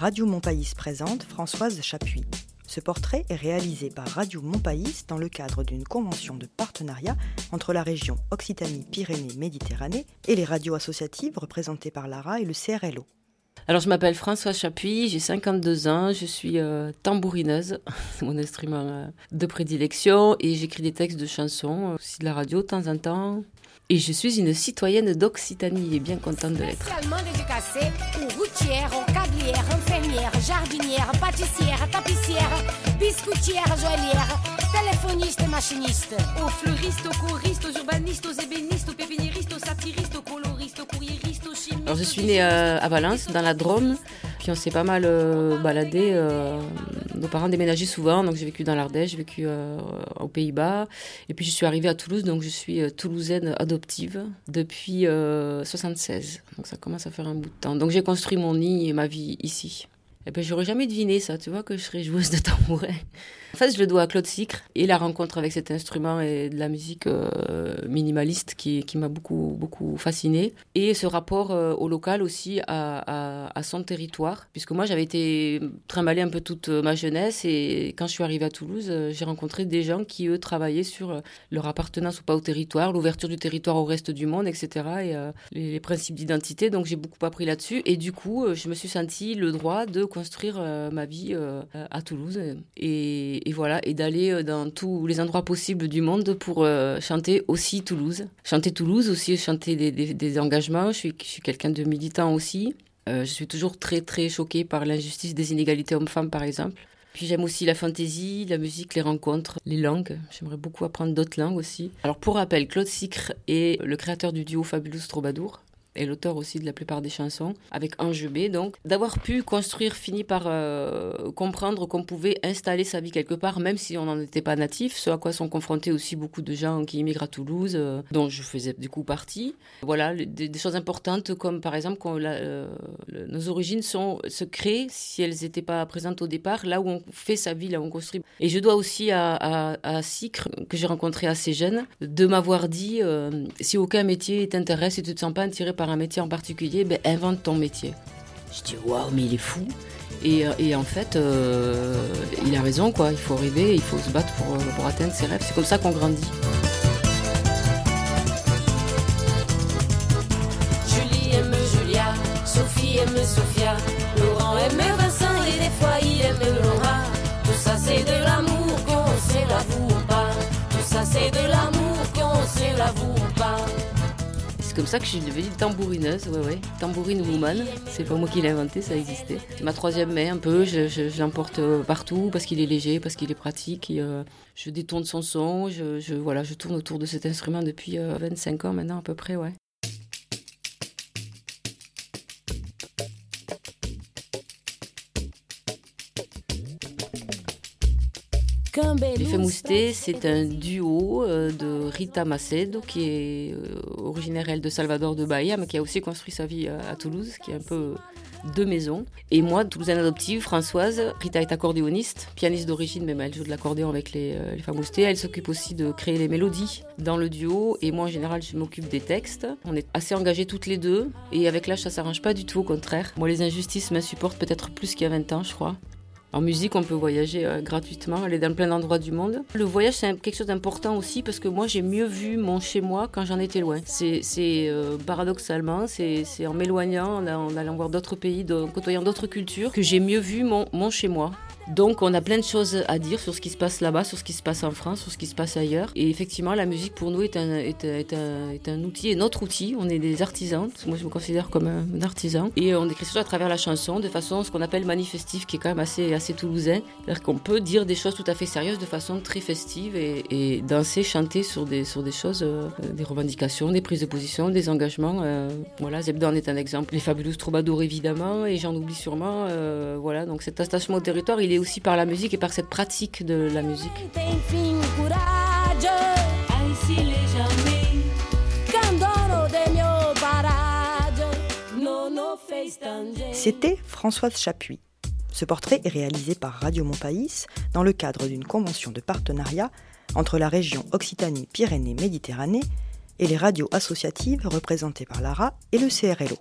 Radio Montpaïs présente Françoise Chapuis. Ce portrait est réalisé par Radio Montpaïs dans le cadre d'une convention de partenariat entre la région Occitanie-Pyrénées-Méditerranée et les radios associatives représentées par l'ARA et le CRLO. Alors, je m'appelle Françoise Chapuis, j'ai 52 ans, je suis euh, tambourineuse, mon instrument euh, de prédilection, et j'écris des textes de chansons, euh, aussi de la radio de temps en temps. Et je suis une citoyenne d'Occitanie et bien contente de l'être. Spécialement dédicacée aux routières, aux câblières, infirmières, jardinières, pâtissières, tapissières, biscoutières, joaillières, téléphonistes et machinistes. Aux fleuristes, aux choristes, aux urbanistes, aux ébénistes, aux pépiniéristes, aux satiristes, aux coloristes, aux courriéristes, aux chimistes. Alors je suis née euh, à Valence, dans la Drôme, puis on s'est pas mal euh, baladé. euh, nos parents déménageaient souvent, donc j'ai vécu dans l'Ardèche, j'ai vécu euh, aux Pays-Bas, et puis je suis arrivée à Toulouse, donc je suis toulousaine adoptive depuis euh, 76. Donc ça commence à faire un bout de temps. Donc j'ai construit mon nid et ma vie ici. Et ben j'aurais jamais deviné ça, tu vois, que je serais joueuse de tambourin. En fait, je le dois à Claude Sicre et la rencontre avec cet instrument et de la musique euh, minimaliste qui, qui m'a beaucoup, beaucoup fascinée. Et ce rapport euh, au local aussi, à, son territoire. Puisque moi, j'avais été trimballée un peu toute ma jeunesse et quand je suis arrivée à Toulouse, euh, j'ai rencontré des gens qui, eux, travaillaient sur leur appartenance ou pas au territoire, l'ouverture du territoire au reste du monde, etc. Et les, les principes d'identité. Donc, j'ai beaucoup appris là-dessus. Et du coup, je me suis sentie le droit de construire euh, ma vie euh, à Toulouse. Et, voilà, et d'aller euh, dans tous les endroits possibles du monde pour chanter aussi Toulouse. Chanter Toulouse aussi, chanter des, engagements. Je suis, je suis quelqu'un de militant aussi. Je suis toujours très très choquée par l'injustice des inégalités hommes-femmes, par exemple. Puis j'aime aussi la fantaisie, la musique, les rencontres, les langues. J'aimerais beaucoup apprendre d'autres langues aussi. Alors pour rappel, Claude Sicre est le créateur du duo Fabulous Troubadour et l'auteur aussi de la plupart des chansons, avec Ange B. Donc, d'avoir pu construire, fini par euh, comprendre qu'on pouvait installer sa vie quelque part, même si on n'en était pas natif, ce à quoi sont confrontés aussi beaucoup de gens qui immigrent à Toulouse, euh, dont je faisais du coup partie. Voilà, des, choses importantes comme par exemple la- euh, nos origines sont, se créent si elles n'étaient pas présentes au départ, là où on fait sa vie, là où on construit. Et je dois aussi à, à, Sicre, que j'ai rencontré assez jeune, de m'avoir dit, si aucun métier t'intéresse, si tu te sens pas attiré par un métier en particulier, ben invente ton métier. Je dis waouh, mais il est fou. Et, euh, et en fait, euh, il a raison, quoi. Il faut rêver, il faut se battre pour, euh, pour atteindre ses rêves. C'est comme ça qu'on grandit. Comme ça que je suis devenue tambourineuse, ouais, ouais. Tambourine woman. C'est pas moi qui l'ai inventé, ça existait. C'est ma troisième main, un peu. Je, l'emporte euh, partout parce qu'il est léger, parce qu'il est pratique. euh, je détourne son son. Je, je- voilà, je tourne autour de cet instrument depuis euh, 25 ans maintenant, à peu près, ouais. L'effet mousté, c'est un duo euh, de Rita Macedo, qui est euh, originaire, elle, de Salvador de Bahia, mais qui a aussi construit sa vie à Toulouse, qui est un peu deux maisons. Et moi, toulousaine adoptive, Françoise, Rita est accordéoniste, pianiste d'origine, mais elle joue de l'accordéon avec les, euh, les femmes moustées. Elle s'occupe aussi de créer les mélodies dans le duo, et moi, en général, je m'occupe des textes. On est assez engagés toutes les deux, et avec l'âge, ça s'arrange pas du tout, au contraire. Moi, les injustices m'insupportent peut-être plus qu'il y a 20 ans, je crois. En musique, on peut voyager euh, gratuitement, aller dans plein d'endroits du monde. Le voyage, c'est quelque chose d'important aussi parce que moi, j'ai mieux vu mon chez-moi quand j'en étais loin. C'est euh, paradoxalement, c'est en m'éloignant, en, en allant voir d'autres pays, en côtoyant d'autres cultures, que j'ai mieux vu mon, mon chez-moi. Donc, on a plein de choses à dire sur ce qui se passe là-bas, sur ce qui se passe en France, sur ce qui se passe ailleurs. Et effectivement, la musique pour nous est un, est, est un, est un outil, et notre outil. On est des artisans. Moi, je me considère comme un, artisan. Et on écrit ça à travers la chanson, de façon ce qu'on appelle manifestive, qui est quand même assez, assez toulousain. C'est-à-dire qu'on peut dire des choses tout à fait sérieuses de façon très festive et, danser, chanter sur des, sur des choses, euh, des revendications, des prises de position, des engagements. euh, voilà, Zebda en est un exemple. Les fabuleux troubadours, évidemment, et j'en oublie sûrement. euh, voilà, donc cet attachement au territoire, il est aussi par la musique et par cette pratique de la musique. C'était Françoise Chapuis. Ce portrait est réalisé par Radio Montpaïs dans le cadre d'une convention de partenariat entre la région Occitanie-Pyrénées-Méditerranée et les radios associatives représentées par l'ARA et le CRLO.